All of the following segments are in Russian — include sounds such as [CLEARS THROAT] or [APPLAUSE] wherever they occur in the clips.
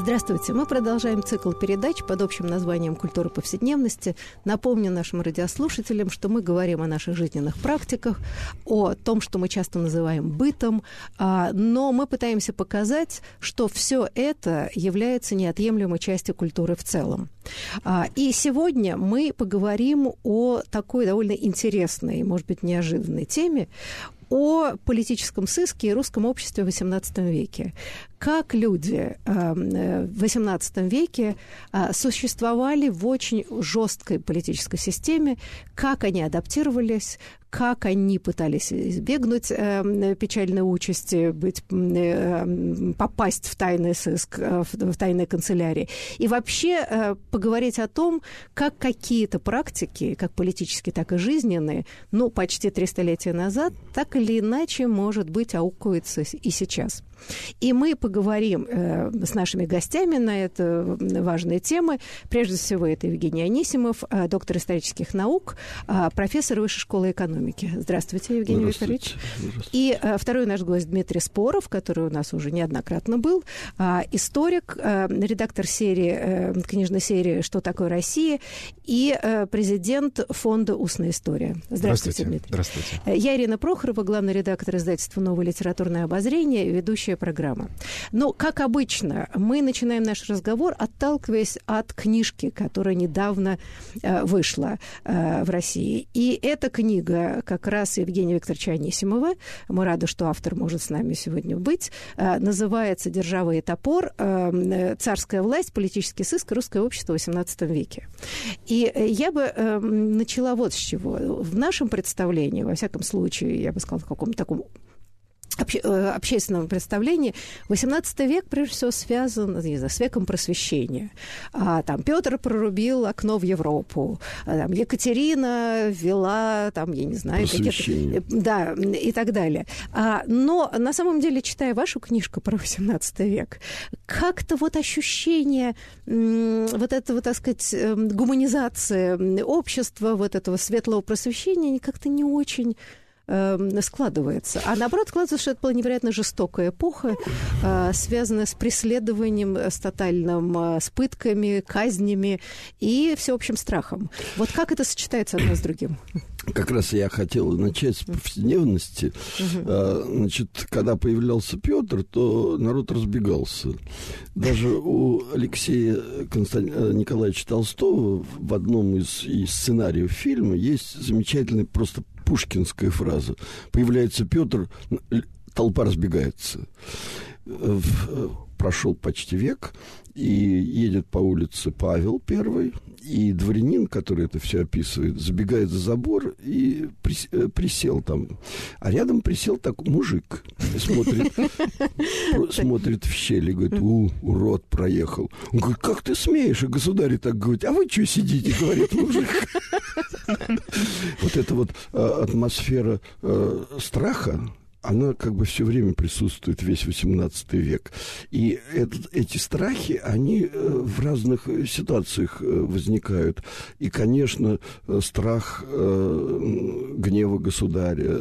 Здравствуйте. Мы продолжаем цикл передач под общим названием «Культура повседневности». Напомню нашим радиослушателям, что мы говорим о наших жизненных практиках, о том, что мы часто называем бытом, а, но мы пытаемся показать, что все это является неотъемлемой частью культуры в целом. А, и сегодня мы поговорим о такой довольно интересной, может быть, неожиданной теме, о политическом сыске и русском обществе в XVIII веке. Как люди эм, э, в XVIII веке э, существовали в очень жесткой политической системе, как они адаптировались, как они пытались избегнуть э, печальной участи, быть, э, попасть в тайный сыск, э, в, в тайной канцелярии. И вообще э, поговорить о том, как какие-то практики, как политические, так и жизненные, ну, почти три столетия назад, так или иначе, может быть, аукаются и сейчас. И мы поговорим э, с нашими гостями на это важные темы. Прежде всего, это Евгений Анисимов, э, доктор исторических наук, э, профессор Высшей школы экономики. Здравствуйте, Евгений Здравствуйте. Викторович. Здравствуйте. И э, второй наш гость Дмитрий Споров, который у нас уже неоднократно был, э, историк, э, редактор серии, э, книжной серии «Что такое Россия» и э, президент фонда «Устная история». Здравствуйте, Здравствуйте. Дмитрий. Здравствуйте. Я Ирина Прохорова, главный редактор издательства «Новое литературное обозрение», ведущая следующая программа. Но, как обычно, мы начинаем наш разговор, отталкиваясь от книжки, которая недавно э, вышла э, в России. И эта книга как раз Евгения Викторовича Анисимова, мы рады, что автор может с нами сегодня быть, э, называется «Держава и топор. Э, царская власть, политический сыск, русское общество в XVIII веке». И я бы э, начала вот с чего. В нашем представлении, во всяком случае, я бы сказала, в каком-то таком обще, э, общественном представлении 18 век, прежде всего, связан не знаю, с веком просвещения. А, там Петр прорубил окно в Европу, а, там, Екатерина ввела, там, я не знаю, какие-то... Э, да, и так далее. А, но на самом деле, читая вашу книжку про 18 век, как-то вот ощущение вот этого, так сказать, эм, гуманизации общества, вот этого светлого просвещения, как-то не очень Эм, складывается. А наоборот, складывается, что это была невероятно жестокая эпоха, э, связанная с преследованием, э, с тотальным, э, с пытками, казнями и всеобщим страхом. Вот как это сочетается одно с другим? Как раз я хотел начать с повседневности. Угу. Значит, когда появлялся Петр, то народ разбегался. Даже у Алексея Констан... Николаевича Толстого в одном из, из сценариев фильма есть замечательный просто пушкинская фраза. Появляется Петр, толпа разбегается. Прошел почти век, и едет по улице Павел первый, и дворянин, который это все описывает, забегает за забор и э, присел там. А рядом присел так мужик, смотрит, смотрит в щель и говорит, у, урод проехал. Он говорит, как ты смеешь, и государь так говорит, а вы что сидите, говорит мужик. Вот эта вот э, атмосфера э, страха, она как бы все время присутствует весь XVIII век. И этот, эти страхи, они э, в разных ситуациях э, возникают. И, конечно, э, страх гнева государя,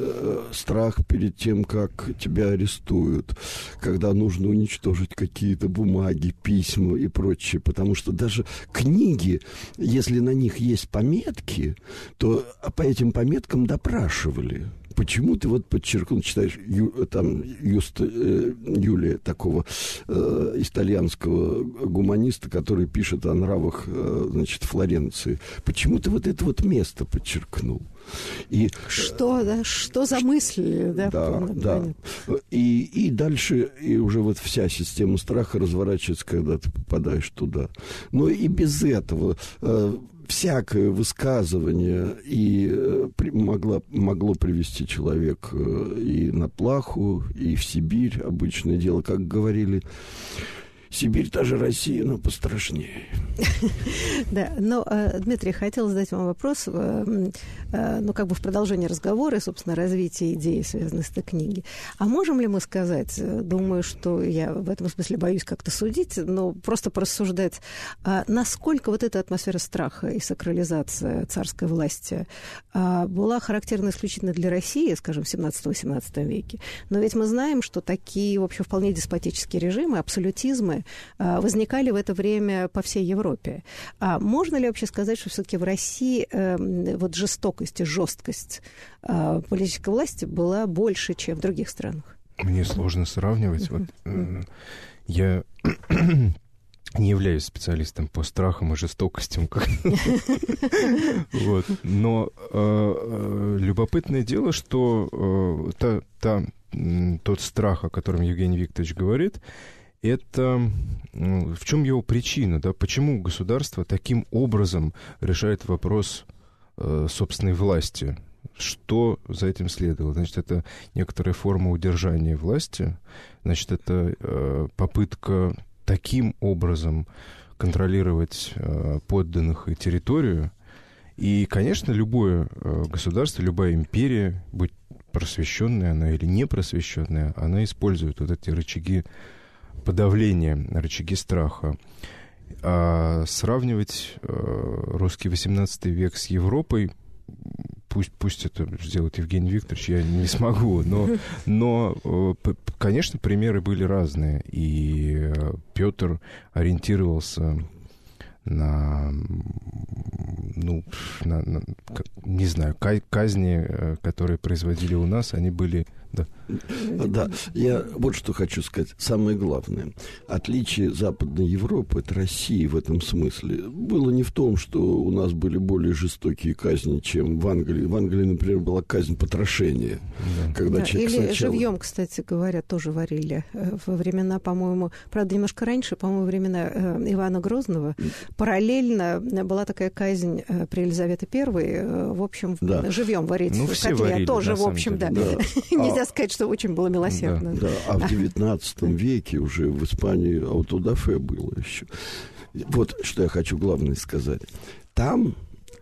страх перед тем, как тебя арестуют, когда нужно уничтожить какие-то бумаги, письма и прочее. Потому что даже книги, если на них есть пометки, то по этим пометкам допрашивали почему ты вот подчеркнул, читаешь ю, там Юст, э, Юлия такого э, итальянского гуманиста, который пишет о нравах, э, значит, Флоренции. Почему ты вот это вот место подчеркнул? И, что, да, что за мысли, да? Да, да. И, и дальше и уже вот вся система страха разворачивается, когда ты попадаешь туда. Но и без этого э, всякое высказывание и э, могла, могло привести человек э, и на плаху, и в Сибирь, обычное дело, как говорили Сибирь даже Россия, но пострашнее. [LAUGHS] Да, но, э, Дмитрий, хотел задать вам вопрос, э, э, ну, как бы в продолжении разговора собственно, развития идеи, связанной с этой книгой. А можем ли мы сказать, думаю, что я в этом смысле боюсь как-то судить, но просто порассуждать, а насколько вот эта атмосфера страха и сакрализация царской власти а, была характерна исключительно для России, скажем, в 17-18 веке. Но ведь мы знаем, что такие, в общем, вполне деспотические режимы, абсолютизмы а, возникали в это время по всей Европе. А можно ли вообще сказать, что все-таки в России э, вот жестокость и жесткость э, политической власти была больше, чем в других странах? Мне сложно сравнивать. Вот, э, я [CLEARS THROAT] не являюсь специалистом по страхам и жестокостям. [LAUGHS] вот. Но э, э, любопытное дело, что э, та, та, тот страх, о котором Евгений Викторович говорит, это в чем его причина, да? Почему государство таким образом решает вопрос э, собственной власти? Что за этим следовало? Значит, это некоторая форма удержания власти, значит, это э, попытка таким образом контролировать э, подданных и территорию. И, конечно, любое э, государство, любая империя, будь просвещенная она или не просвещенная, она использует вот эти рычаги подавления, рычаги страха. А сравнивать э, русский XVIII век с Европой пусть, пусть это сделает Евгений Викторович, я не смогу, но, но э, конечно, примеры были разные, и э, Петр ориентировался на, ну, на, на, не знаю, казни, которые производили у нас, они были да. Да, я вот что хочу сказать. Самое главное. Отличие Западной Европы от России в этом смысле было не в том, что у нас были более жестокие казни, чем в Англии. В Англии, например, была казнь потрошения. Да. Когда да, человек или сначала... живьем, кстати говоря, тоже варили. Э, во времена, по-моему, правда, немножко раньше, по-моему, времена э, Ивана Грозного, параллельно была такая казнь э, при Елизавете Первой, в общем, да. живьем варить ну, в котле. Варили, тоже, в общем, да. да. [LAUGHS] Нельзя нельзя сказать, что очень было милосердно. Да, да. а в XIX веке уже в Испании аутодафе было еще. Вот что я хочу главное сказать. Там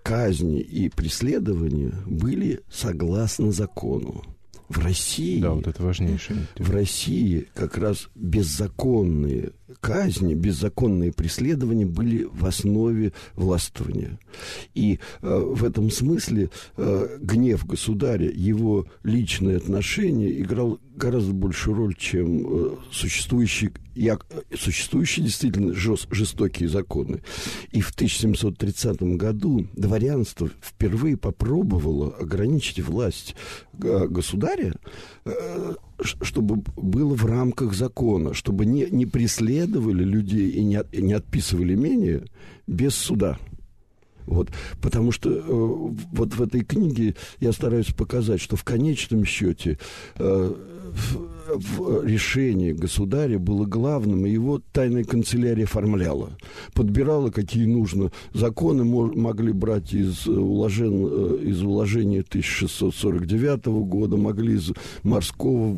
казни и преследования были согласно закону. В России... Да, вот это важнейшее. В России как раз беззаконные казни, беззаконные преследования были в основе властвования. И э, в этом смысле э, гнев государя, его личное отношение играл гораздо большую роль, чем э, существующие, я, существующие действительно жест, жестокие законы. И в 1730 году дворянство впервые попробовало ограничить власть э, государя э, чтобы было в рамках закона, чтобы не, не преследовали людей и не, не отписывали имение без суда. Вот, потому что э, вот в этой книге я стараюсь показать, что в конечном счете э, в, в решении государя было главным, и его тайная канцелярия оформляла. Подбирала, какие нужно законы, мож, могли брать из, уложен, э, из уложения 1649 года, могли из морского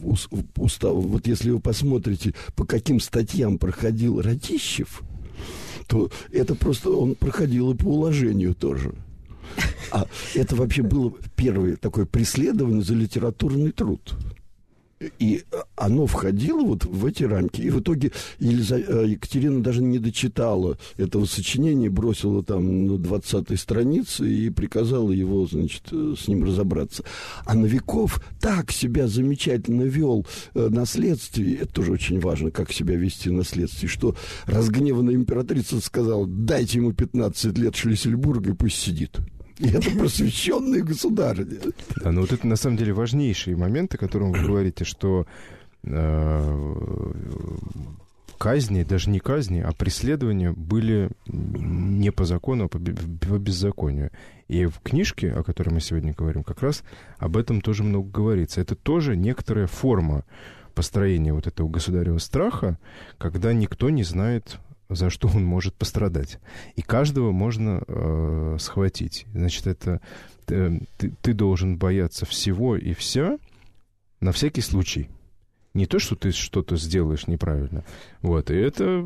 устава. Вот если вы посмотрите, по каким статьям проходил Радищев, то это просто он проходил и по уложению тоже. А это вообще было первое такое преследование за литературный труд. И оно входило вот в эти рамки. И в итоге. Э, Екатерина даже не дочитала этого сочинения, бросила там на 20-й странице и приказала его, значит, э, с ним разобраться. А Новиков так себя замечательно вел э, на следствии, это тоже очень важно, как себя вести на следствии, что разгневанная императрица сказала, дайте ему 15 лет Шлиссельбурга и пусть сидит. И это просвещенные государыни. Да, ну вот это на самом деле важнейшие моменты, о которых вы говорите, что э, казни, даже не казни, а преследования были не по закону, а по, по беззаконию. И в книжке, о которой мы сегодня говорим, как раз об этом тоже много говорится. Это тоже некоторая форма построения вот этого государевого страха, когда никто не знает за что он может пострадать. И каждого можно э, схватить. Значит, это ты, ты должен бояться всего и вся на всякий случай. Не то, что ты что-то сделаешь неправильно. Вот. И это,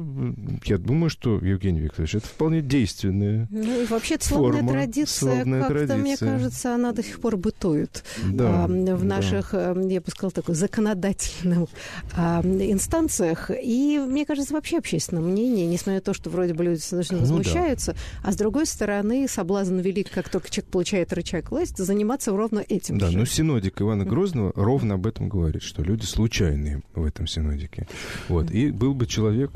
я думаю, что, Евгений Викторович, это вполне действенная Ну и вообще это славная форма, традиция, славная как-то, традиция. мне кажется, она до сих пор бытует Да, а, в да. наших, а, я бы сказала, такой законодательных а, инстанциях. И, мне кажется, вообще общественном мнении, несмотря на то, что вроде бы люди достаточно Ну да. возмущаются, а с другой стороны, соблазн велик, как только человек получает рычаг власти, заниматься ровно этим Да, же. но синодик Ивана Грозного ровно об этом говорит, что люди случайные в этом синодике. Вот. И был бы человек...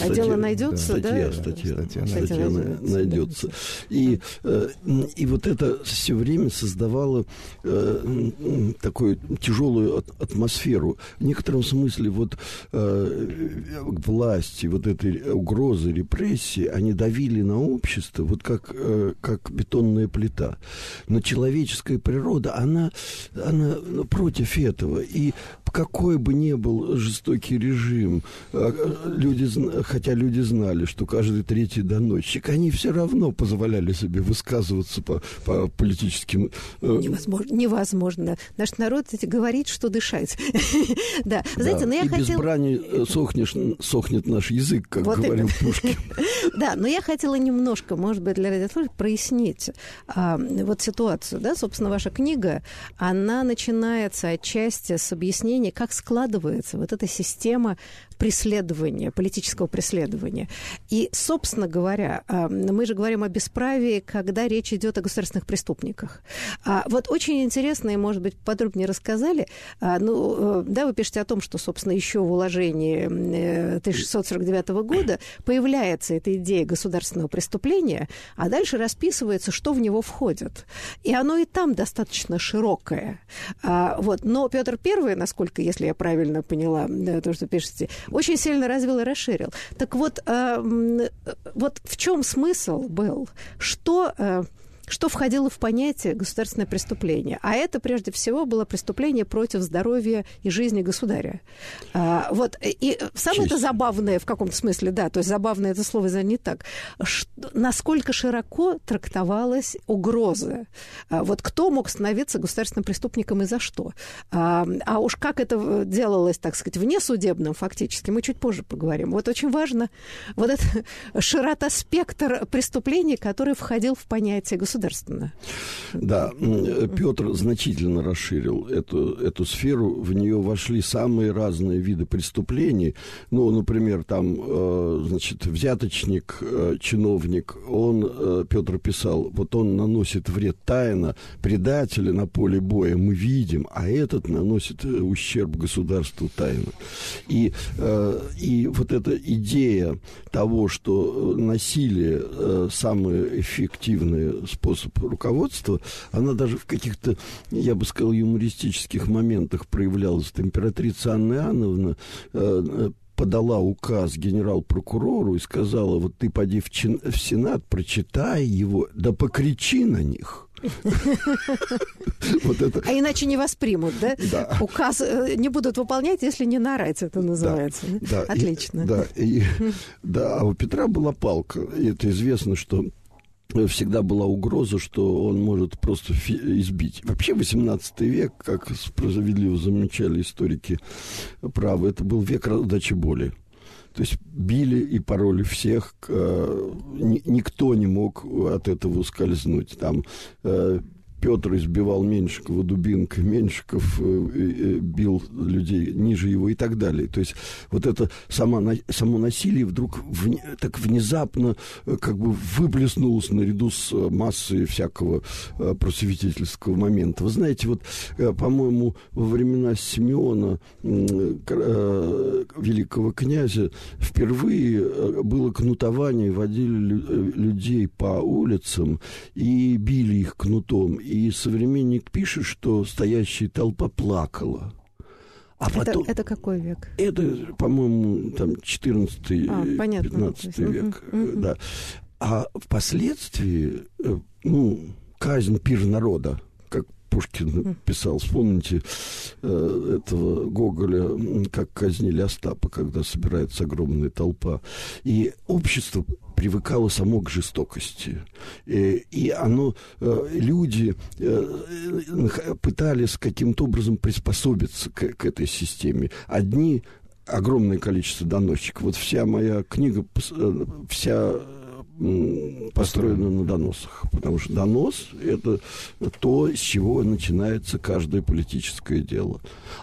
А дело найдется, статья, да? Статья, Статья статья, найдется, на- да. найдется. И, э, и вот это все время создавало э, такую тяжелую атмосферу. В некотором смысле вот э, власти, вот этой угрозы, репрессии, они давили на общество, вот как, э, как бетонная плита. Но человеческая природа, она, она против этого. И какой бы ни был жестокий режим, э, люди, хотя люди знали, что каждый третий доносчик, они все равно позволяли себе высказываться по, по политическим... э, Невозможно, невозможно. Наш народ говорит, что дышать. [LAUGHS] Да, знаете, но я и без хотела... брани э, сохнешь, сохнет наш язык, как говорил. Пушкин. [LAUGHS] Да, но я хотела немножко, может быть, для радиослушателей прояснить а, вот ситуацию. Да? Собственно, ваша книга, она начинается отчасти с объяснения, как складывается вот эта система преследования, политического преследования. И, собственно говоря, а, мы же говорим о бесправии, когда речь идет о государственных преступниках. А, вот очень интересно, и, может быть, подробнее рассказали, а, ну, э, да, вы пишете о том, что, собственно, еще в уложении э, 1649 года появляется эта идея государственного преступления, а дальше расписывается, что в него входит. И оно и там достаточно широкое. Вот. Но Петр I, насколько, если я правильно поняла то, что пишете, очень сильно развил и расширил. Так вот, а, м, вот в чем смысл был? Что... что входило в понятие государственное преступление. А это, прежде всего, было преступление против здоровья и жизни государя. А, вот, и самое это забавное в каком-то смысле, да, то есть забавное это слово за не так. Ш- насколько широко трактовалась угроза? А, вот кто мог становиться государственным преступником и за что? А, а уж как это делалось, так сказать, внесудебным фактически, мы чуть позже поговорим. Вот очень важно вот эта [LAUGHS] широта спектр преступлений, который входил в понятие государственное. Да, Петр значительно расширил эту, эту сферу. В нее вошли самые разные виды преступлений. Ну, например, там, э, значит, взяточник, э, чиновник, он, э, Петр писал, вот он наносит вред тайно, предателя на поле боя мы видим, а этот наносит ущерб государству тайно. И, и вот эта идея того, что насилие э, самый эффективный способ руководства, она даже в каких-то, я бы сказал, юмористических моментах проявлялась. Императрица Анна Иоанновна э, э, подала указ генерал-прокурору и сказала, вот ты поди в, чин- в Сенат, прочитай его, да покричи на них. Вот это А иначе не воспримут, да? Да. Указ э, не будут выполнять, если не наорать, это называется. да? Да, и- Отлично. да, и- да, а у Петра была палка. И это известно, что всегда была угроза, что он может просто избить. Вообще 18 век, как справедливо замечали историки права, это был век раздачи боли. То есть били и пороли всех, э, ни- никто не мог от этого ускользнуть. Там э, Петр избивал Меньшикова дубинкой, Меньшиков э, э, бил людей ниже его и так далее. То есть вот это само, само насилие вдруг вне- так внезапно э, как бы выплеснулось наряду с э, массой всякого э, просветительского момента. Вы знаете, вот, э, по-моему, во времена Симеона, э, великого князя, впервые э, было кнутование, водили лю- э, людей по улицам и били их кнутом. И современник пишет, что стоящая толпа плакала. А Это, потом... это какой век? Это, по-моему, там 14 А, понятно. 15 То есть, век. э, мгм. Да. А впоследствии, э, ну, казнь пир народа, Пушкин писал. Вспомните э, этого Гоголя, как казнили Остапа, когда собирается огромная толпа. И общество привыкало само к жестокости. И, и оно, э, люди э, пытались каким-то образом приспособиться к, к этой системе. Одни огромное количество доносчиков. Вот вся моя книга, э, вся построена на доносах. Потому что донос – это то, с чего начинается каждое политическое дело.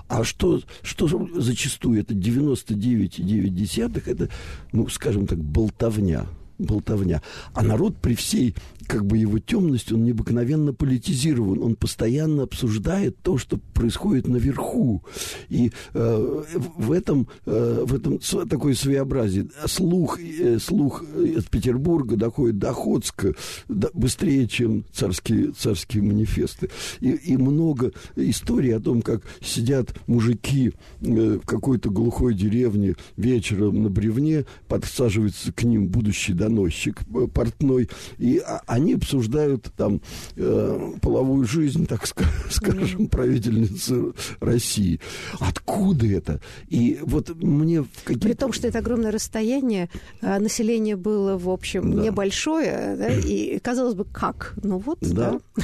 А что, что зачастую это 99,9 – это, ну, скажем так, болтовня болтовня. А народ при всей как бы его темность, он необыкновенно политизирован. Он постоянно обсуждает то, что происходит наверху. И э, в этом, э, в этом такое своеобразие. Слух, э, слух из Петербурга доходит до Охотска да, быстрее, чем царские, царские манифесты. И, и много историй о том, как сидят мужики э, в какой-то глухой деревне вечером на бревне, подсаживается к ним будущий доносчик э, портной, и а, они обсуждают там э, половую жизнь, так [LAUGHS] скажем, правительницы России. Откуда это? И вот мне... При том, что это огромное расстояние, а население было, в общем, да. небольшое, да, [CLEARS THROAT] и казалось бы, как? Ну вот, да. да. [LAUGHS]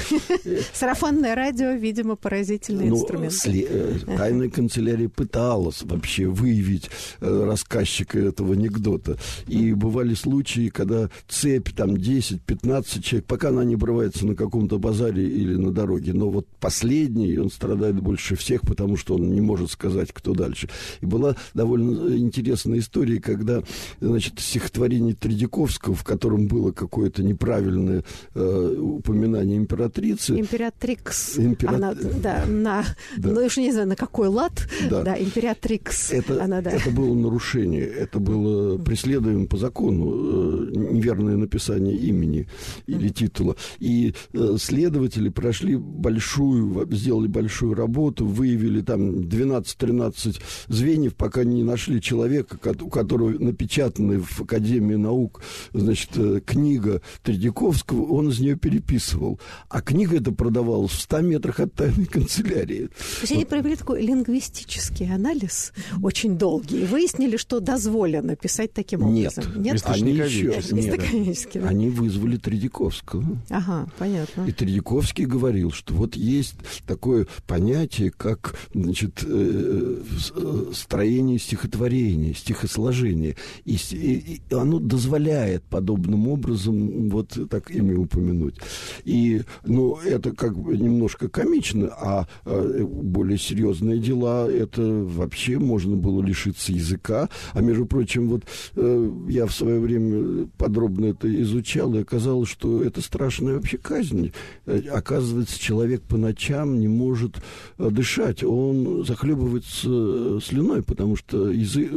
Сарафанное радио, видимо, поразительный ну, инструмент. Сли... Э, тайная канцелярия пыталась вообще выявить э, рассказчика этого анекдота. И бывали случаи, когда цепь, там, 10-15 человек, пока она не обрывается на каком-то базаре или на дороге. Но вот последний, он страдает больше всех, потому что он не может сказать, кто дальше. И была довольно интересная история, когда, значит, стихотворение Тредяковского, в котором было какое-то неправильное э, упоминание императрицы. Императрикс. Импера... Она, да, на, да. ну, уж не знаю, на какой лад. Да, да императрикс. Это, она, да. это было нарушение, это было преследуемо по закону, э, неверное написание имени или титула. И э, следователи прошли большую, сделали большую работу, выявили там 12-13 звеньев, пока не нашли человека, у которого напечатанная в Академии наук, значит, э, книга Тредяковского, он из нее переписывал. А книга эта продавалась в 100 метрах от тайной канцелярии. То есть они провели такой лингвистический анализ очень долгий и выяснили, что дозволено писать таким образом. Нет, нет они еще нет, они вызвали Тредяковского. Ага, понятно. И Тредяковский говорил, что вот есть такое понятие, как значит, э, э, строение стихотворения, стихосложение. И, и, и оно дозволяет подобным образом вот так ими упомянуть. И, ну, это как бы немножко комично, а, а более серьезные дела, это вообще можно было лишиться языка. А, между прочим, вот э, я в свое время подробно это изучал, и оказалось, что это страшная вообще казнь. Э, оказывается, человек по ночам не может э, дышать, он захлебывается э, слюной, потому что язык,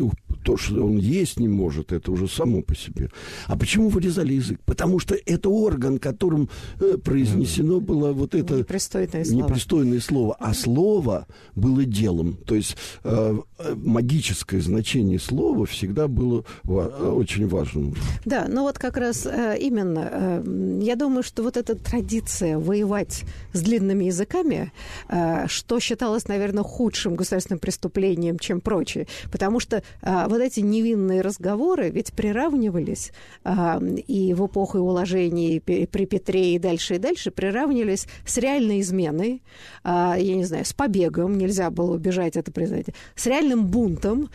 то, что он есть не может, это уже само по себе. А почему вырезали язык? Потому что это орган, которым произнесено было вот это непристойное слово, непристойное слово. а слово было делом. То есть э, магическое значение слова всегда было очень важным. Да, но вот как раз э, именно э, я думаю, что вот эта традиция воевать с длинными языками, э, что считалось, наверное, худшим государственным преступлением, чем прочее, потому что э, вот эти невинные разговоры ведь приравнивались и в эпоху уложений при Петре и дальше и дальше приравнивались с реальной изменой, я не знаю, с побегом, нельзя было убежать, это признать, с реальным бунтом.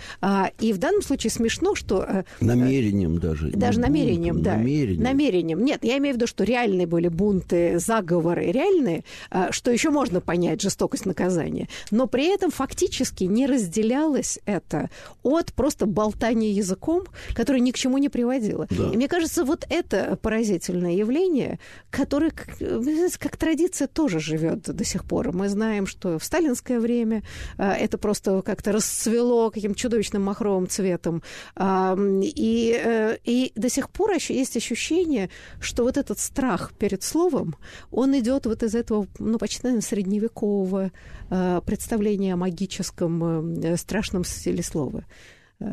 И в данном случае смешно, что... Намерением даже. Даже намерением, бунтом, да. Намерением. намерением. Нет, я имею в виду, что реальные были бунты, заговоры реальные, а, что еще можно понять жестокость наказания. Но при этом фактически не разделялось это от просто болтания языком, которое ни к чему не приводило. Да. И мне кажется, вот это поразительное явление, которое, как, как традиция, тоже живет до сих пор. Мы знаем, что в сталинское время а, это просто как-то расцвело каким чудовищным махровым цветом. И, э, и до сих пор есть ощущение, что вот этот страх перед словом, он идет вот из этого, ну, почти, наверное, средневекового э, представления о магическом э, страшном стиле слова.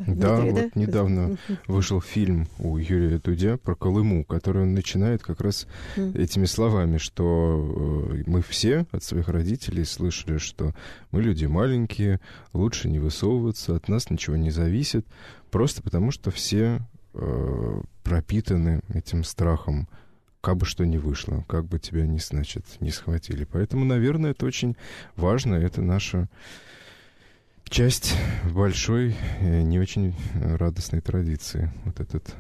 Да, Дмитрий, вот да? недавно вышел фильм у Юрия Дудя про Колыму, который он начинает как раз этими словами, что э, мы все от своих родителей слышали, что мы люди маленькие, лучше не высовываться, от нас ничего не зависит, просто потому что все э, пропитаны этим страхом, как бы что ни вышло, как бы тебя не, значит, не схватили. Поэтому, наверное, это очень важно, это наша часть большой, э, не очень радостной традиции. Вот этот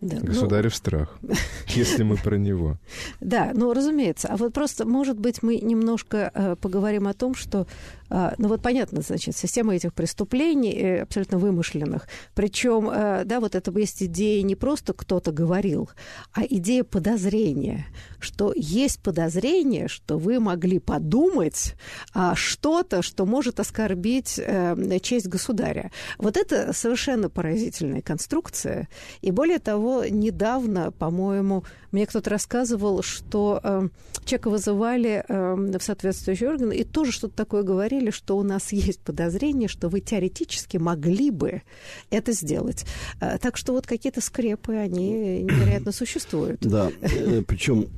да, ну, Государев ну... страх, [LAUGHS] если мы про него. Да, ну, разумеется. А вот просто, может быть, мы немножко э, поговорим о том, что а, ну вот понятно, значит, система этих преступлений э, абсолютно вымышленных. Причем, э, да, вот это есть идея не просто кто-то говорил, а идея подозрения, что есть подозрение, что вы могли подумать а, что-то, что может оскорбить э, честь государя. Вот это совершенно поразительная конструкция. И более того, недавно, по-моему, мне кто-то рассказывал, что э, человека вызывали э, в соответствующий орган и тоже что-то такое говорили, что у нас есть подозрение, что вы теоретически могли бы это сделать. Э, так что вот какие-то скрепы, они невероятно существуют. Да, э, причем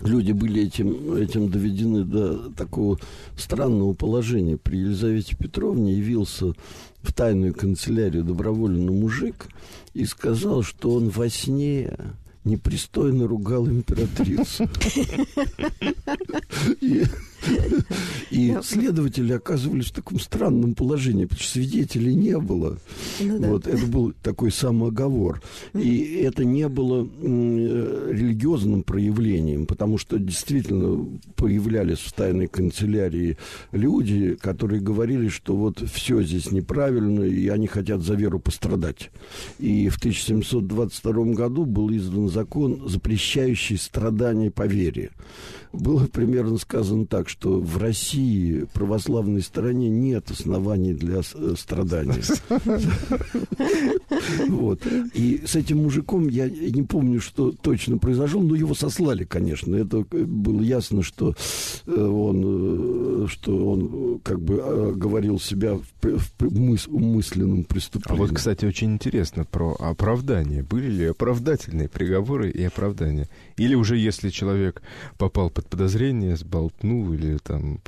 люди были этим, этим доведены до такого странного положения. При Елизавете Петровне явился в тайную канцелярию добровольный мужик и сказал, что он во сне непристойно ругал императрицу. И следователи оказывались в таком странном положении, потому что свидетелей не было. Ну, да. Вот, это был такой самооговор. И это не было религиозным проявлением, потому что действительно появлялись в тайной канцелярии люди, которые говорили, что вот все здесь неправильно, и они хотят за веру пострадать. И в 1722 году был издан закон, запрещающий страдания по вере было примерно сказано так, что в России православной стороне нет оснований для э, страданий. Вот. И с этим мужиком я не помню, что точно произошло, но его сослали, конечно. Это было ясно, что э, он, э, что он как бы говорил себя в мысленном преступлении. А вот, кстати, очень интересно про оправдание. Были ли оправдательные приговоры и оправдания? Или уже если человек попал под подозрение, сболтнул или там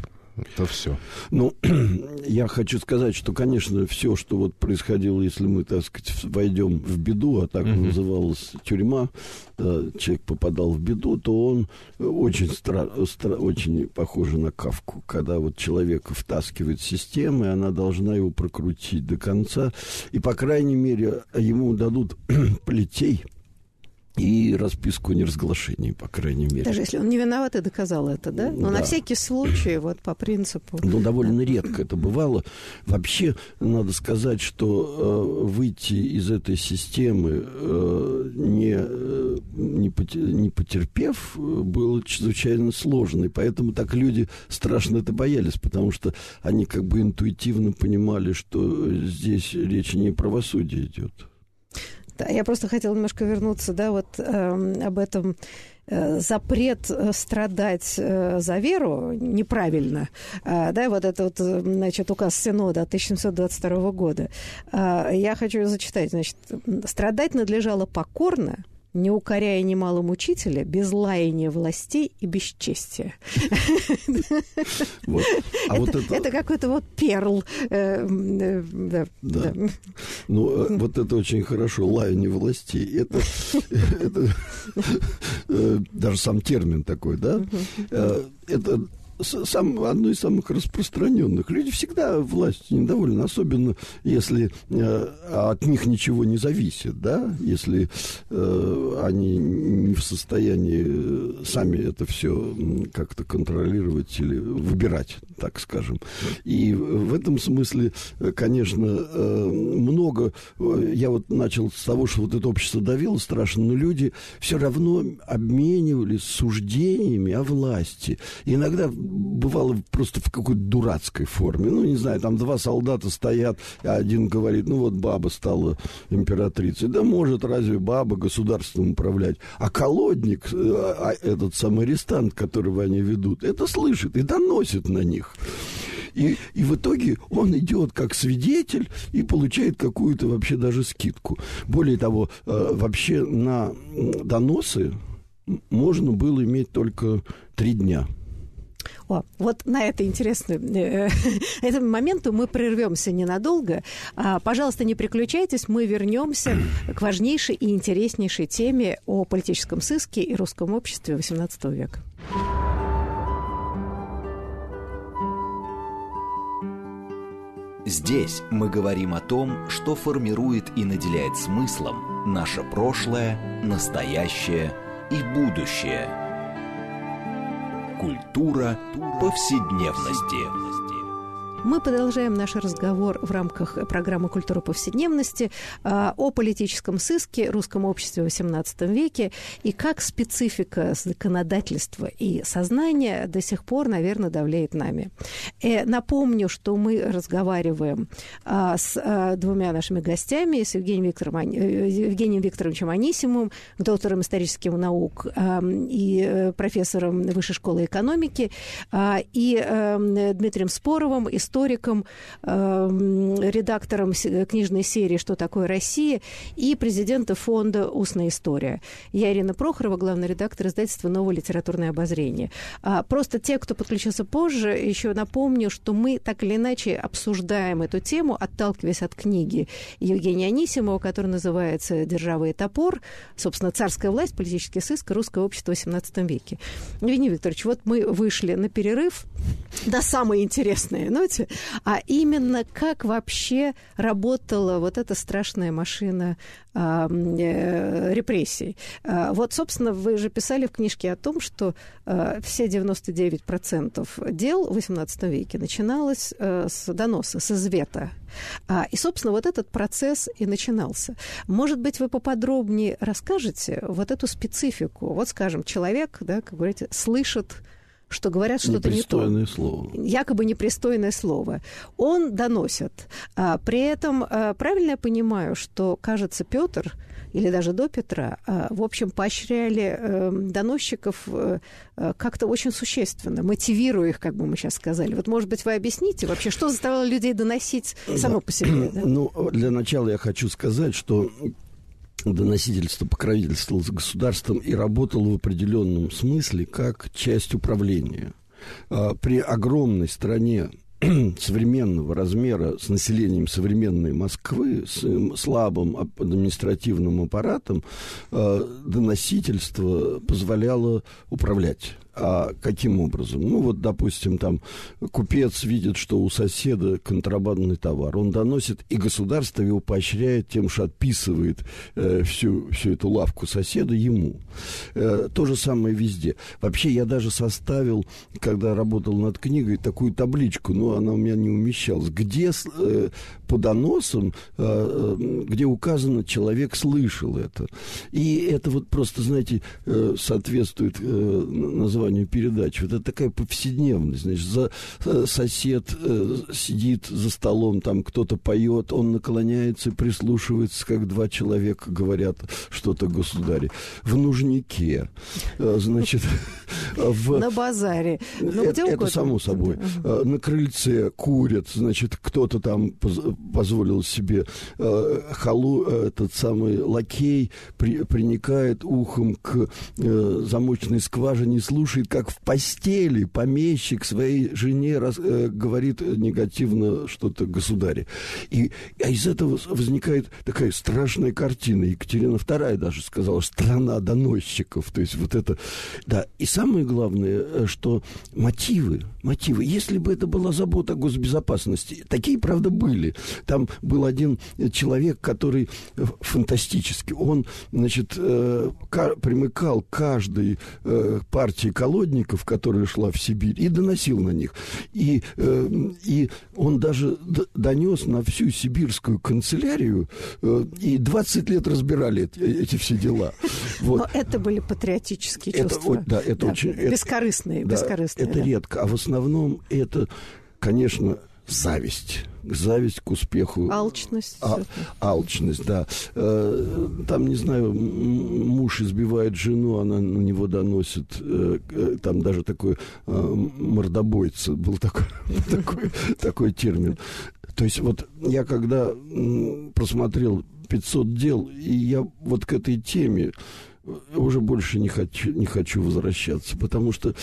то все. Ну, [CLEARS THROAT] я хочу сказать, что, конечно, все, что вот происходило, если мы, так сказать, войдем в беду, а так mm-hmm. называлась тюрьма, да, человек попадал в беду, то он очень, стра- стра- очень похож на Кавку, когда вот человека втаскивает система, и она должна его прокрутить до конца, и, по крайней мере, ему дадут [CLEARS THROAT] плетей, и расписку о неразглашении, по крайней мере. Даже если он не виноват и доказал это, да? Но да. на всякий случай, вот по принципу. Ну, довольно да. редко это бывало. Вообще, надо сказать, что э, выйти из этой системы, э, не, э, не, не потерпев, было чрезвычайно сложно. И поэтому так люди страшно это боялись, потому что они как бы интуитивно понимали, что здесь речь не о правосудии идет. Я просто хотела немножко вернуться, да, вот э, об этом э, запрет э, страдать э, за веру неправильно, да, вот это вот, значит, указ Синода 1722 года. Я хочу зачитать, значит, страдать надлежало покорно, не укоряя немало мучителя, без лаяния властей и бесчестия. А это какой-то вот перл. Э, да. Ну, э, вот это очень хорошо, лаяние властей. Это э, даже сам термин такой, да? Это сам, одно из самых распространенных. Люди всегда властью недовольны, особенно если э, от них ничего не зависит, да, если э, они не в состоянии э, сами это все как-то контролировать или выбирать, так скажем. И в этом смысле, э, конечно, э, много, я вот начал с того, что вот это общество давило страшно, но люди все равно обменивались суждениями о власти. И иногда бывало просто в какой-то дурацкой форме. Ну, не знаю, там два солдата стоят, а один говорит, ну вот баба стала императрицей. Да может разве баба государством управлять? А колодник, э, а этот самый арестант, которого они ведут, это слышит и доносит на них. И, и в итоге он идет как свидетель и получает какую-то вообще даже скидку. Более того, э, вообще на доносы можно было иметь только три дня. О, вот на это интересную э, [LAUGHS] этому моменту мы прервемся ненадолго. А, пожалуйста, не переключайтесь, мы вернемся к важнейшей и интереснейшей теме о политическом сыске и русском обществе XVIII века. Здесь мы говорим о том, что формирует и наделяет смыслом наше прошлое, настоящее и будущее. Культура повседневности. Мы продолжаем наш разговор в рамках программы «Культура повседневности» а, о политическом сыске, русском обществе XVIII веке и как специфика законодательства и сознания до сих пор, наверное, давляет нами. Э, напомню, что мы разговариваем а, с а, двумя нашими гостями, с Евгением, Виктором, э, Евгением Викторовичем Анисимовым, доктором исторических наук и э, профессором Высшей школы экономики, и Дмитрием Споровым, историком историком, эм, редактором книжной серии «Что такое Россия» и президента фонда «Устная история». Я Ирина Прохорова, главный редактор издательства «Новое литературное обозрение». А, просто те, кто подключился позже, еще напомню, что мы так или иначе обсуждаем эту тему, отталкиваясь от книги Евгения Анисимова, которая называется «Держава и топор», собственно, «Царская власть, политический сыск, русское общество в XVIII веке». Евгений Викторович, вот мы вышли на перерыв, [LAUGHS] да самое интересное, ну, вопросе, а именно как вообще работала вот эта страшная машина а, э, репрессий. А, вот, собственно, вы же писали в книжке о том, что а, все 99% дел в XVIII веке начиналось а, с доноса, с извета. А, и, собственно, вот этот процесс и начинался. Может быть, вы поподробнее расскажете вот эту специфику? Вот, скажем, человек, да, как говорите, слышит что говорят что-то не то. слово. Якобы непристойное слово. Он доносит. А, при этом, а, правильно я понимаю, что, кажется, Петр или даже до Петра, а, в общем, поощряли э, доносчиков э, как-то очень существенно, мотивируя их, как бы мы сейчас сказали. Вот, может быть, вы объясните вообще, что заставляло людей доносить само да. по себе? Да? Ну, для начала я хочу сказать, что доносительство, покровительство с государством и работал в определенном смысле как часть управления. А, при огромной стране [CLEARS THROAT] современного размера с населением современной Москвы, с слабым административным аппаратом, а, доносительство позволяло управлять а каким образом? Ну, вот, допустим, там купец видит, что у соседа контрабандный товар. Он доносит, и государство его поощряет тем, что отписывает э, всю, всю эту лавку соседа ему. Э, то же самое везде. Вообще, я даже составил, когда работал над книгой, такую табличку, но она у меня не умещалась, где э, по доносам, э, э, где указано, человек слышал это. И это вот просто, знаете, э, соответствует э, названию названию передачи. Вот это такая повседневность. Значит, за, э, сосед э, сидит за столом, там кто-то поет, он наклоняется и прислушивается, как два человека говорят что-то государе. В нужнике, э, значит... В... [LAUGHS] На базаре. Ну, это, это само собой. Uh-huh. На крыльце курят, значит, кто-то там позволил себе халу, этот самый лакей при, приникает ухом к замочной скважине, слушает слушает, как в постели помещик своей жене раз, э, говорит негативно что-то государе. И а из этого возникает такая страшная картина. Екатерина II даже сказала, страна доносчиков. То есть вот это... Да, и самое главное, э, что мотивы, мотивы. Если бы это была забота о госбезопасности, такие, правда, были. Там был один человек, который э, фантастически, он, значит, э, примыкал к каждой партии колодников, которая шла в Сибирь, и доносил на них. И, э, и он даже донес на всю сибирскую канцелярию, э, и 20 лет разбирали эти, эти все дела. [LAUGHS] Вот. Но это были патриотические это, чувства. Да, это да, очень... Бескорыстные, это, бескорыстные. это да. редко. А в основном это, конечно, зависть зависть к успеху. Алчность. А, алчность, да. Э, там, не знаю, муж избивает жену, она на него доносит. Э, э, там даже такой мордобойца был такой, [LAUGHS] такой, такой термин. То есть вот я когда просмотрел 500 дел, и я вот к этой теме уже больше не хочу, не хочу возвращаться, потому что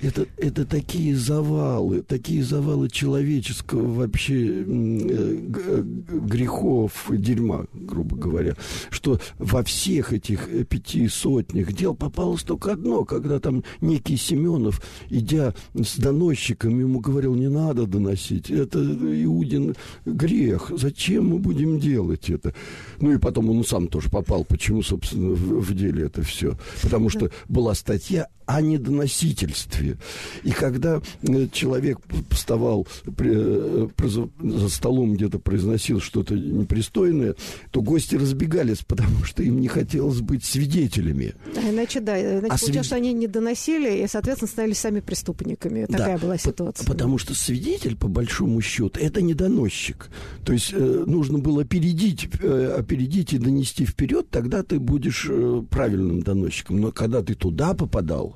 это, это такие завалы, такие завалы человеческого вообще э, грехов, дерьма, грубо говоря, что во всех этих э, пяти сотнях дел попалось только одно, когда там некий Семенов, идя с доносчиком, ему говорил, не надо доносить, это Иудин грех, зачем мы будем делать это? Ну и потом он сам тоже попал, почему, собственно, в, в деле это все. Потому что была статья о недоносительстве. И когда э, человек вставал э, за столом, где-то произносил что-то непристойное, то гости разбегались, потому что им не хотелось быть свидетелями. А иначе, да, иначе а свид... что они не доносили и, соответственно, становились сами преступниками. Такая да, была ситуация. По- потому что свидетель, по большому счету, это не доносчик. То есть э, нужно было опередить, э, опередить и донести вперед, тогда ты будешь э, правильным доносчиком. Но когда ты туда попадал,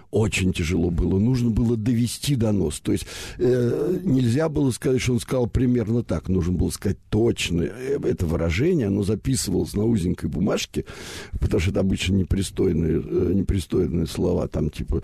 очень тяжело было. Нужно было довести донос. То есть э, нельзя было сказать, что он сказал примерно так. Нужно было сказать точно. Э, это выражение, оно записывалось на узенькой бумажке, потому что это обычно непристойные, э, непристойные слова, там типа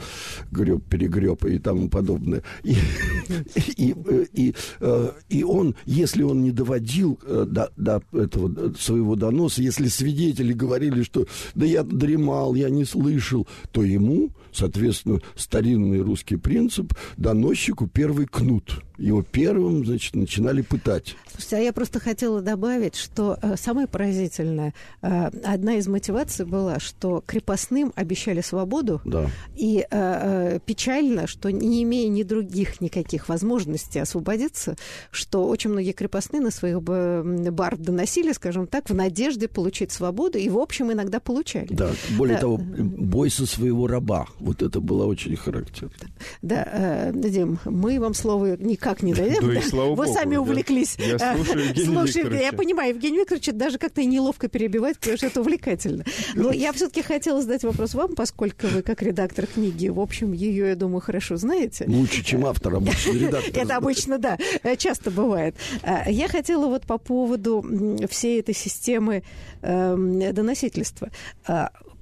греб, перегреб и тому подобное. И, [LAUGHS] и, и, э, и он, если он не доводил до, до этого своего доноса, если свидетели говорили, что да я дремал, я не слышал, то ему Соответственно, старинный русский принцип – доносчику первый кнут. Его первым, значит, начинали пытать. Слушайте, а я просто хотела добавить, что э, самое поразительное, э, одна из мотиваций была, что крепостным обещали свободу, да. и э, э, печально, что не имея ни других никаких возможностей освободиться, что очень многие крепостные на своих бар доносили, скажем так, в надежде получить свободу, и, в общем, иногда получали. Да, более да. того, бойся своего раба. Вот это было очень характерно. Да, э, Дим, мы вам слово никак не даем. Да, и слава Вы богу, сами да. увлеклись. Я слушаю Евгения Слушай, я понимаю, Евгений Викторович, даже как-то неловко перебивать, потому что это увлекательно. Но я все-таки хотела задать вопрос вам, поскольку вы как редактор книги, в общем, ее, я думаю, хорошо знаете. Лучше, чем автор, обычно [LAUGHS] редактор. Это обычно, да, часто бывает. А, я хотела вот по поводу всей этой системы эм, доносительства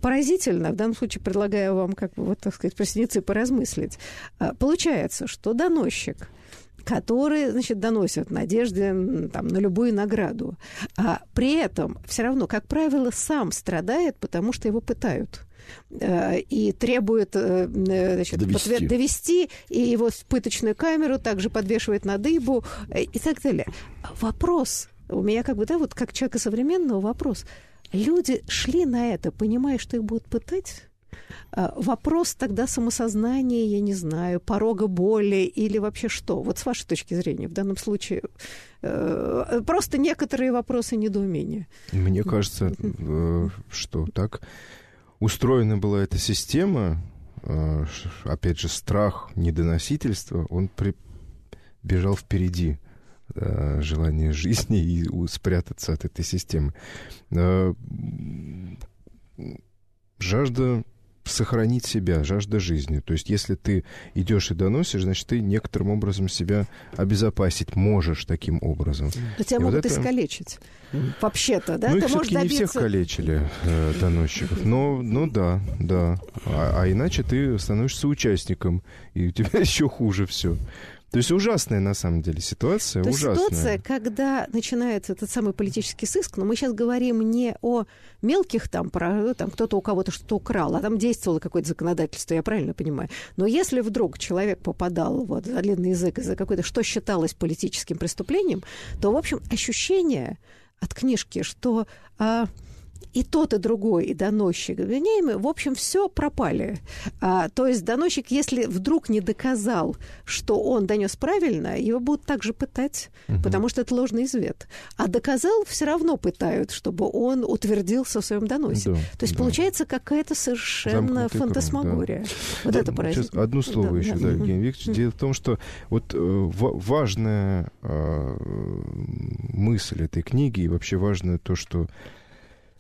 поразительно, в данном случае предлагаю вам, как бы, вот, так сказать, просниться и поразмыслить. Получается, что доносчик которые, значит, доносят надежды там, на любую награду. А при этом все равно, как правило, сам страдает, потому что его пытают э, и требует э, значит, довести. довести, и его в пыточную камеру также подвешивает на дыбу э, и так далее. Вопрос, у меня как бы, да, вот как человека современного вопрос. Люди шли на это, понимая, что их будут пытать? А, вопрос тогда самосознания, я не знаю, порога боли или вообще что? Вот с вашей точки зрения, в данном случае э, просто некоторые вопросы недоумения. Мне кажется, э, что так устроена была эта система, э, опять же, страх недоносительства, он при... бежал впереди желание жизни и спрятаться от этой системы. Жажда сохранить себя, жажда жизни. То есть, если ты идешь и доносишь, значит, ты некоторым образом себя обезопасить можешь таким образом. Но тебя и могут вот это... искалечить. Вообще-то, да? Ну, ты их все-таки добиться... не всех калечили, э, доносчиков. Но, ну да, да. А, а иначе ты становишься участником, и у тебя [LAUGHS] еще хуже все. То есть ужасная на самом деле ситуация. То ужасная. ситуация, когда начинается этот самый политический сыск, но мы сейчас говорим не о мелких там, про, ну, там кто-то у кого-то что-то украл, а там действовало какое-то законодательство, я правильно понимаю. Но если вдруг человек попадал вот, за длинный язык из-за какой-то, что считалось политическим преступлением, то, в общем, ощущение от книжки, что... А, и тот, и другой, и доносчик, обвиняемый, в общем, все пропали. А, то есть доносчик, если вдруг не доказал, что он донес правильно, его будут также пытать, угу. потому что это ложный извет. А доказал, все равно пытают, чтобы он утвердился в своем доносе. Да, то есть да. получается какая-то совершенно Замкнутый фантасмагория. Круг, да. Вот да, это поразительно. Одно слово да, еще, да, да Евгений Викторович. Дело в том, что вот э, важная э, мысль этой книги и вообще важное то, что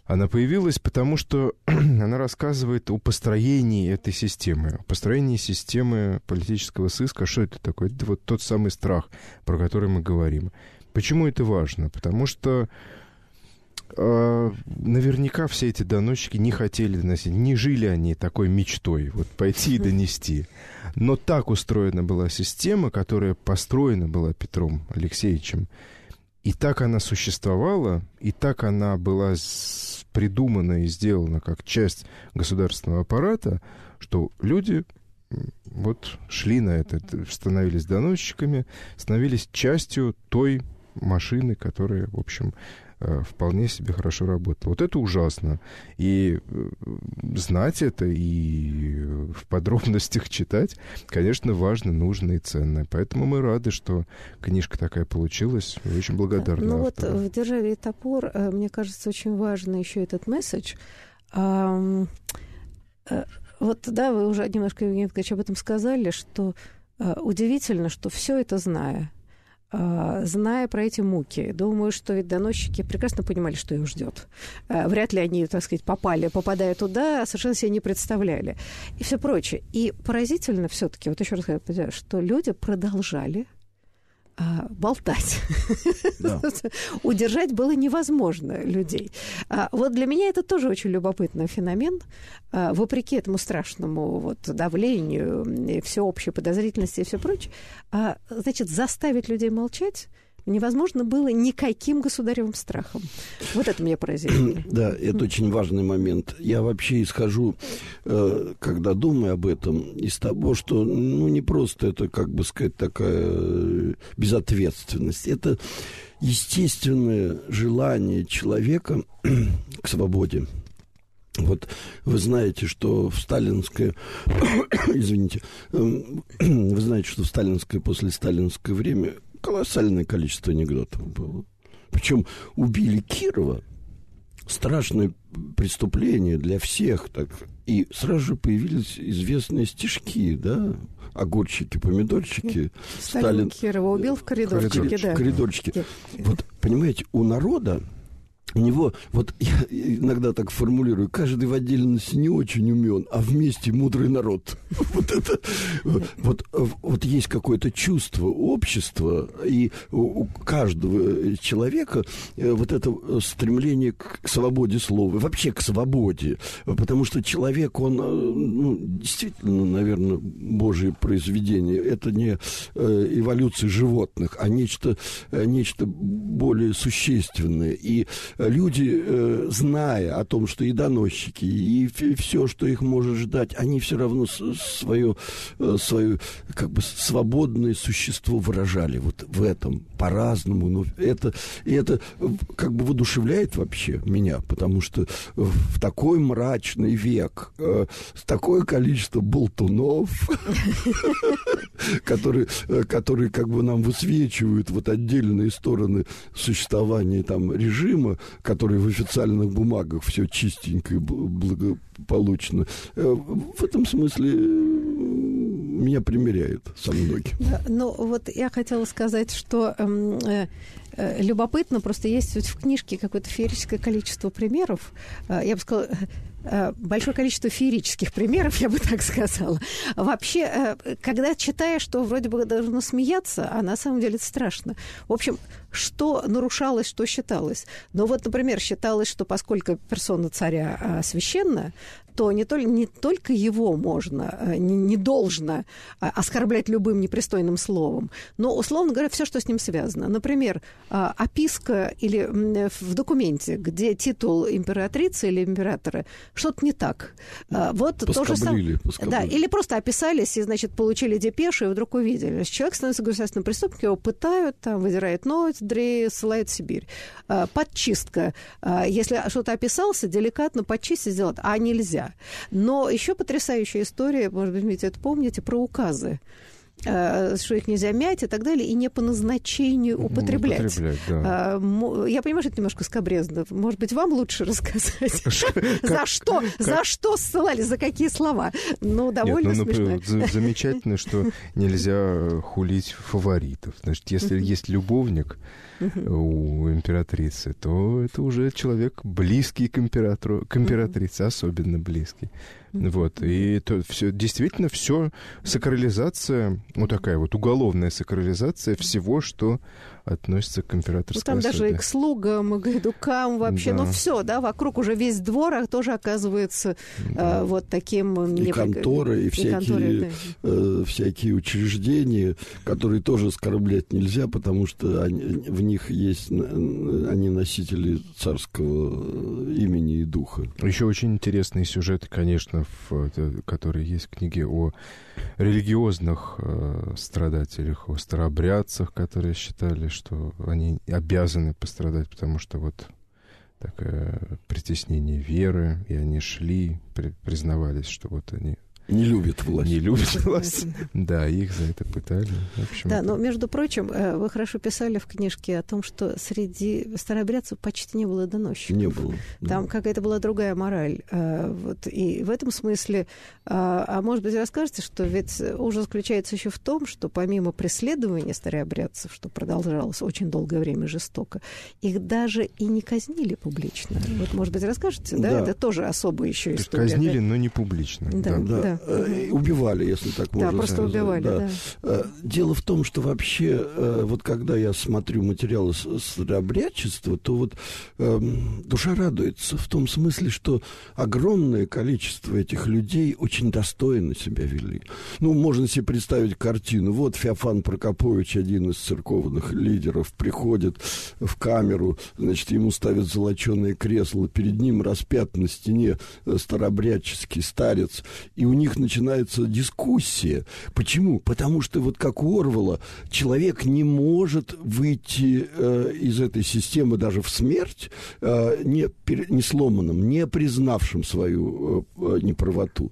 она появилась, потому что [CLEARS THROAT] она рассказывает о построении этой системы, о построении системы политического сыска. Что это такое? Это вот тот самый страх, про который мы говорим. Почему это важно? Потому что э, наверняка все эти доносчики не хотели доносить, не жили они такой мечтой, вот пойти и донести. Но так устроена была система, которая построена была Петром Алексеевичем, и так она существовала, и так она была придумана и сделана как часть государственного аппарата, что люди вот шли на это, становились доносчиками, становились частью той машины, которая, в общем, вполне себе хорошо работала. Вот это ужасно. И э, знать это и в подробностях читать, конечно, важно, нужно и ценно. Поэтому мы рады, что книжка такая получилась. И очень благодарны Ну вот в «Державе и топор», э, мне кажется, очень важно еще этот месседж. Вот, да, вы уже немножко, Евгений Николаевич, об этом сказали, что удивительно, что все это зная, зная про эти муки, думаю, что ведь доносчики прекрасно понимали, что их ждет. А, вряд ли они, так сказать, попали, попадая туда, совершенно себе не представляли. И все прочее. И поразительно все-таки, вот еще раз говорю, что люди продолжали а, болтать. Да. [LAUGHS] Удержать было невозможно людей. А, вот для меня это тоже очень любопытный феномен. А, вопреки этому страшному вот, давлению, всеобщей подозрительности и все прочее, а, значит, заставить людей молчать невозможно было никаким государевым страхом. Вот это меня поразило. [CLEARS THROAT] Да, это очень важный момент. Я вообще исхожу, э, когда думаю об этом, из того, что, ну, не просто это, как бы сказать, такая э, безответственность. Это естественное желание человека [CLEARS THROAT] к свободе. Вот вы знаете, что в сталинское, [CLEARS THROAT] извините, эм, вы знаете, что в сталинское, после сталинское время колоссальное количество анекдотов было. Причем убили Кирова, страшное преступление для всех, так и сразу же появились известные стишки, да, огурчики, помидорчики. Сталин, Сталин Кирова убил в коридорчике, коридорчике да. В коридорчике. Вот, понимаете, у народа у него, вот [LAUGHS] я иногда так формулирую, каждый в отдельности не очень умен, а вместе мудрый народ. [LAUGHS] Вот это, вот, вот есть какое-то чувство общества, и у каждого человека э, вот это стремление к свободе слова, вообще к свободе, потому что человек, он, э, ну, действительно, наверное, Божье произведение, это не э, эволюция животных, а нечто, нечто более существенное, и люди, э, зная о том, что и доносчики, и все, что их может ждать, они все равно свое, э, свое как бы свободное существо выражали вот в этом по-разному. Но это, и это как бы воодушевляет вообще меня, потому что в такой мрачный век, э, такое количество болтунов, которые, которые как бы нам высвечивают вот отдельные стороны существования там режима, который в официальных бумагах все чистенько и благополучно. Э, в этом смысле э, меня примеряют со многим. Да, ну, вот я хотела сказать, что эм, э, любопытно, просто есть в книжке какое-то феерическое количество примеров. Я бы сказала, большое количество феерических примеров, [LAUGHS] я бы так сказала. Вообще, э, когда читаешь, что вроде бы должно смеяться, а на самом деле это страшно. В общем, что нарушалось, что считалось. Но вот, например, считалось, что поскольку персона царя а, священна, то не, только не только его можно, э, не, не должно а, оскорблять любым непристойным словом, но, условно говоря, все, что с ним связано. Например, а, описка или в документе, где титул императрицы или императора, что-то не так. А, вот то же самое. Да, или просто описались и, значит, получили депешу и вдруг увидели. Человек становится государственным преступником, его пытают, там, выдирают ноздри, ссылают в Сибирь. Подчистка. Если что-то описался, деликатно подчистить сделать, а нельзя. Но еще потрясающая история, может быть, это помните, про указы э, что их нельзя мять и так далее, и не по назначению употреблять. употреблять да. А, я понимаю, что это немножко скобрезно. Может быть, вам лучше рассказать, [LAUGHS] за что, за что ссылали, за какие слова. Ну, довольно ну, смешно. Замечательно, что нельзя хулить фаворитов. Значит, если есть любовник, у императрицы, то это уже человек близкий к императору, к императрице, особенно близкий. Вот, и то все, действительно все сакрализация, ну такая вот уголовная сакрализация всего, что относится к императорской ну, там особе. даже и к слугам, и к гайдукам вообще, да. ну все, да, вокруг уже весь двор а тоже оказывается да. э, вот таким... И конторы, и, и всякие, конторы, да. э, всякие учреждения, которые тоже оскорблять нельзя, потому что они, в них есть, они носители царского имени и духа. Еще очень интересные сюжеты, конечно, в, которые есть в книге о религиозных э, страдателях, о старообрядцах, которые считали, что они обязаны пострадать, потому что вот такое притеснение веры, и они шли, при, признавались, что вот они не любят власть. Не любят власть. Да, их за это пытали. Да, но, между прочим, э, вы хорошо писали в книжке о том, что среди старообрядцев почти не было доносчиков. Не было. Там какая-то была другая мораль. Э, вот, и в этом смысле, а, а может быть, расскажете, что ведь ужас заключается еще в том, что помимо преследования старообрядцев, что продолжалось очень долгое время жестоко, их даже и не казнили публично. Вот, может быть, расскажете, да? да. Это тоже особая еще история. Казнили, да? но не публично. Да, да. да. Э, убивали, если так можно да, просто убивали, да. да. Э, дело в том, что вообще, э, вот когда я смотрю материалы старообрядчества, то вот э, душа радуется в том смысле, что огромное количество этих людей очень достойно себя вели. Ну, можно себе представить картину. Вот Феофан Прокопович, один из церковных лидеров, приходит в камеру, значит, ему ставят золоченое кресло, перед ним распят на стене старообрядческий старец, и у них них начинается дискуссия. Почему? Потому что вот как у Орвала, человек не может выйти э, из этой системы даже в смерть, э, не, не сломанным, не признавшим свою э, неправоту.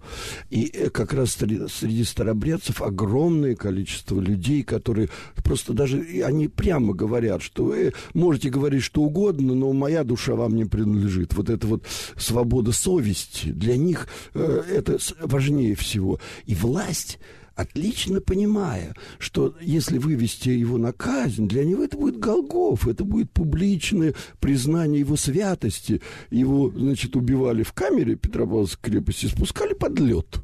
И э, как раз среди, среди старобрядцев огромное количество людей, которые просто даже, они прямо говорят, что вы можете говорить что угодно, но моя душа вам не принадлежит. Вот это вот свобода совести, для них э, это важнее важнее всего. И власть отлично понимая, что если вывести его на казнь, для него это будет Голгоф, это будет публичное признание его святости. Его, значит, убивали в камере Петропавловской крепости, спускали под лед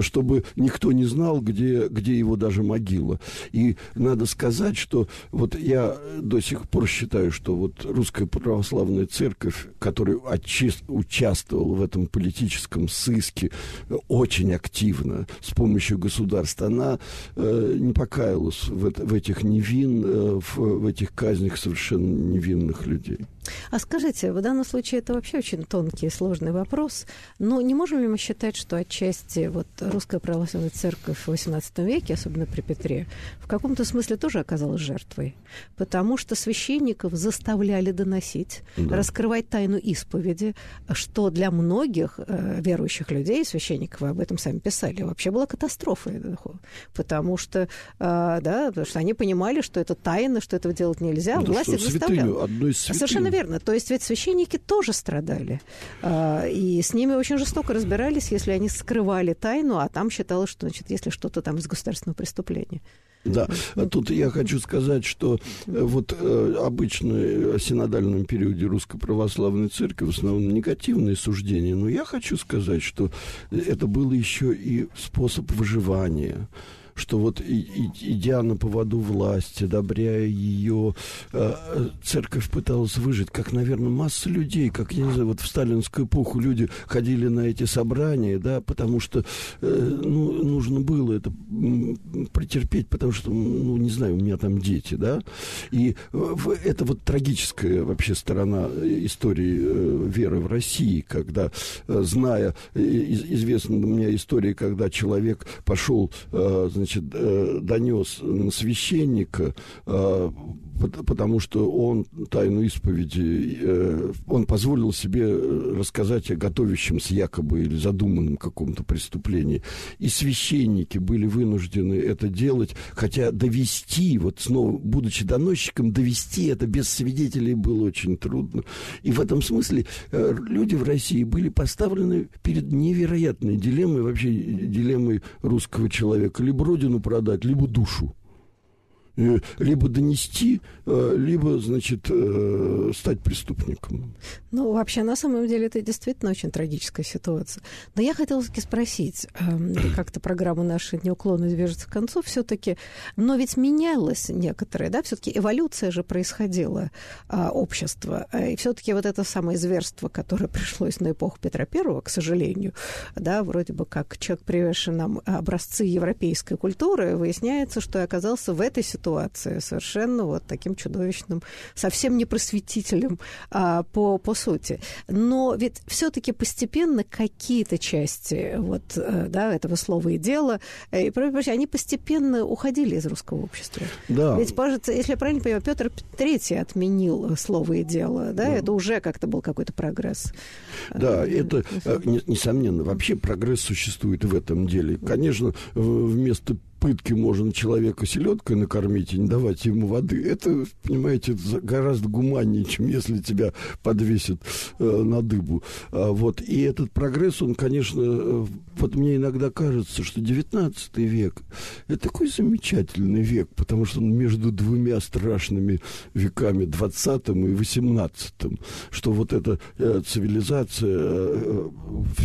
чтобы никто не знал, где, где его даже могила. И надо сказать, что вот я до сих пор считаю, что вот русская православная церковь, которая участвовала в этом политическом сыске очень активно с помощью государства, она э, не покаялась в, это, в этих невин, э, в, в этих казнях совершенно невинных людей. А скажите, в данном случае это вообще очень тонкий и сложный вопрос, но не можем ли мы считать, что отчасти вот русская православная церковь в XVIII веке, особенно при Петре, в каком-то смысле тоже оказалась жертвой? Потому что священников заставляли доносить, да. раскрывать тайну исповеди, что для многих э, верующих людей, священников, вы об этом сами писали, вообще была катастрофа. Потому что, э, да, потому что они понимали, что это тайна, что этого делать нельзя, да, власть их заставляла. Одной из Совершенно верно. То есть ведь священники тоже страдали. А, и с ними очень жестоко разбирались, если они скрывали тайну, а там считалось, что, значит, если что-то там из государственного преступления. Да, тут я хочу сказать, что э, вот э, обычно в синодальном периоде Русской Православной Церкви в основном негативные суждения, но я хочу сказать, что это было еще и способ выживания что вот и, и, идя на поводу власти, одобряя ее, э, церковь пыталась выжить, как, наверное, масса людей, как, я не знаю, вот в сталинскую эпоху люди ходили на эти собрания, да, потому что э, ну, нужно было это претерпеть, потому что, ну, не знаю, у меня там дети, да, и это вот трагическая вообще сторона истории э, веры в России, когда, э, зная, известна мне история, когда человек пошел, э, значит, донес на священника потому что он тайну исповеди, э, он позволил себе рассказать о готовящемся якобы или задуманном каком-то преступлении. И священники были вынуждены это делать, хотя довести, вот снова, будучи доносчиком, довести это без свидетелей было очень трудно. И в этом смысле э, люди в России были поставлены перед невероятной дилеммой, вообще дилеммой русского человека. Либо родину продать, либо душу. Э, либо донести, э, либо, значит, э, стать преступником. Ну, вообще, на самом деле, это действительно очень трагическая ситуация. Но я хотела таки спросить, эм, как-то программа наша неуклонно движется к концу все-таки, но ведь менялось некоторое, да, все-таки эволюция же происходила а, общества, и все-таки вот это самое зверство, которое [LAUGHS] пришлось на эпоху Петра Первого, к сожалению, да, вроде бы как человек, привезший нам образцы европейской культуры, выясняется, что оказался в этой ситуации ситуации, совершенно вот таким чудовищным, совсем не просветителем а, по, по сути. Но ведь все-таки постепенно какие-то части вот, э, да, этого слова и дела, э, и, они постепенно уходили из русского общества. Да. Ведь, если я правильно понимаю, Петр Третий отменил слово и дело, да, да. это уже как-то был какой-то прогресс. Да, э, это, несомненно, вообще прогресс существует в этом деле. Конечно, вместо пытки можно человека селедкой накормить и не давать ему воды, это, понимаете, гораздо гуманнее, чем если тебя подвесят э, на дыбу. А, вот. И этот прогресс, он, конечно, э, вот мне иногда кажется, что 19 век – это такой замечательный век, потому что он между двумя страшными веками, 20 и 18 что вот эта э, цивилизация э,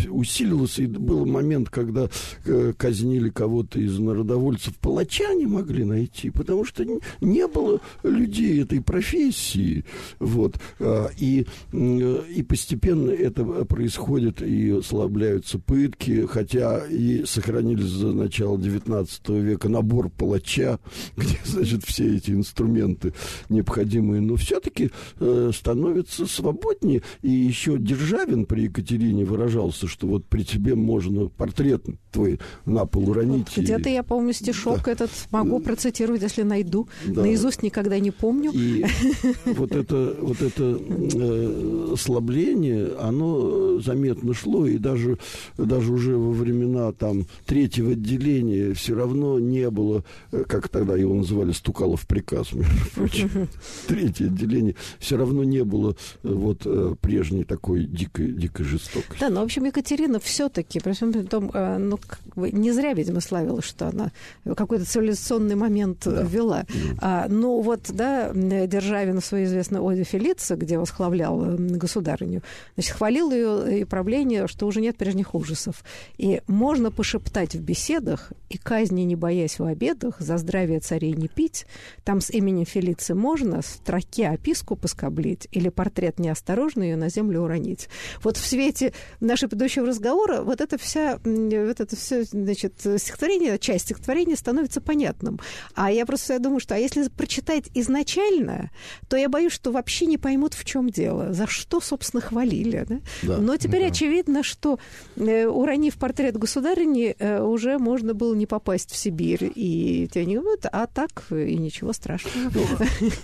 э, усилилась, и был момент, когда э, казнили кого-то из народов добровольцев палача не могли найти, потому что не было людей этой профессии. Вот. А, и, и постепенно это происходит, и ослабляются пытки, хотя и сохранились за начало XIX века набор палача, [LAUGHS] где, значит, все эти инструменты необходимые, но все-таки э, становится свободнее. И еще Державин при Екатерине выражался, что вот при тебе можно портрет твой на пол уронить. Где-то я помню стишок да. этот могу процитировать, если найду. Да. Наизусть никогда не помню. И [LAUGHS] вот это, вот это э, ослабление, оно заметно шло, и даже, даже уже во времена там третьего отделения все равно не было, э, как тогда его называли, Стукалов приказ, между прочим. Третье отделение, все равно не было э, вот э, прежней такой дикой, дикой жестокости. Да, но, в общем, Екатерина все-таки, при всем том, ну, как бы не зря, видимо, славилась, что она какой-то цивилизационный момент да. ввела. А, ну вот, да, Державин в своей известной оде Фелица, где восхвалял государыню, значит, хвалил ее и правление, что уже нет прежних ужасов. И можно пошептать в беседах, и казни не боясь в обедах, за здравие царей не пить, там с именем Фелицы можно в строке описку поскоблить или портрет неосторожно ее на землю уронить. Вот в свете нашего предыдущего разговора вот это вся, вот это все, значит, стихотворение, часть стихотворения стихотворение становится понятным. А я просто думаю, что а если прочитать изначально, то я боюсь, что вообще не поймут, в чем дело, за что, собственно, хвалили. Да? Да, Но теперь да. очевидно, что э, уронив портрет государыни, э, уже можно было не попасть в Сибирь. И тебя не говорят, а так и ничего страшного.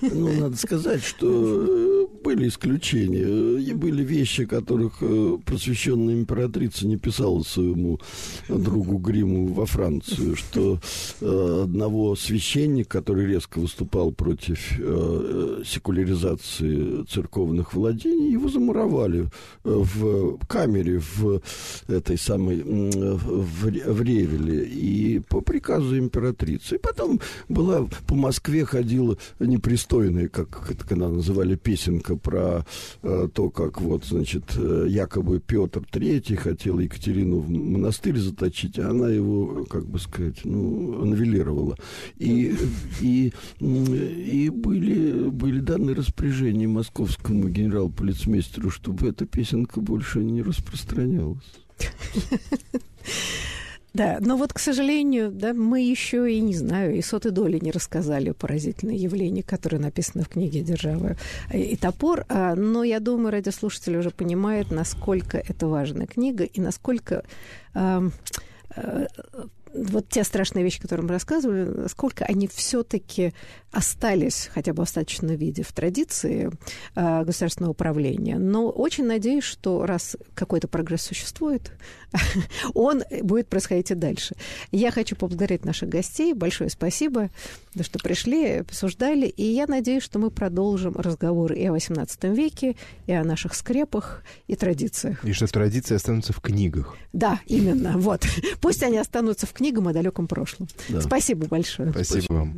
Ну, ну, надо сказать, что э, были исключения. И были вещи, которых э, просвещенная императрица не писала своему другу Гриму во Францию, что Э, одного священника, который резко выступал против э, секуляризации церковных владений, его замуровали в камере в этой самой в, Ревеле и по приказу императрицы. И потом была по Москве ходила непристойная, как это когда называли, песенка про э, то, как вот, значит, э, якобы Петр Третий хотел Екатерину в монастырь заточить, а она его, как бы сказать, ну, аннивелировала. И, и, и были, были даны распоряжения московскому генерал-полицмейстеру, чтобы эта песенка больше не распространялась. Да, но вот, к сожалению, да, мы еще и не знаю, и сотой доли не рассказали поразительное явление, которое написано в книге «Держава и топор». А, но я думаю, радиослушатели уже понимают, насколько это важная книга и насколько э, вот те страшные вещи, которые мы рассказывали, насколько они все-таки остались хотя бы в остаточном виде в традиции э, государственного управления. Но очень надеюсь, что раз какой-то прогресс существует, [LAUGHS] он будет происходить и дальше. Я хочу поблагодарить наших гостей. Большое спасибо, что пришли, обсуждали. И я надеюсь, что мы продолжим разговор и о XVIII веке, и о наших скрепах, и традициях. И что традиции останутся в книгах. Да, именно. Вот. [LAUGHS] Пусть они останутся в книгам о далеком прошлом. Да. Спасибо большое. Спасибо, вам.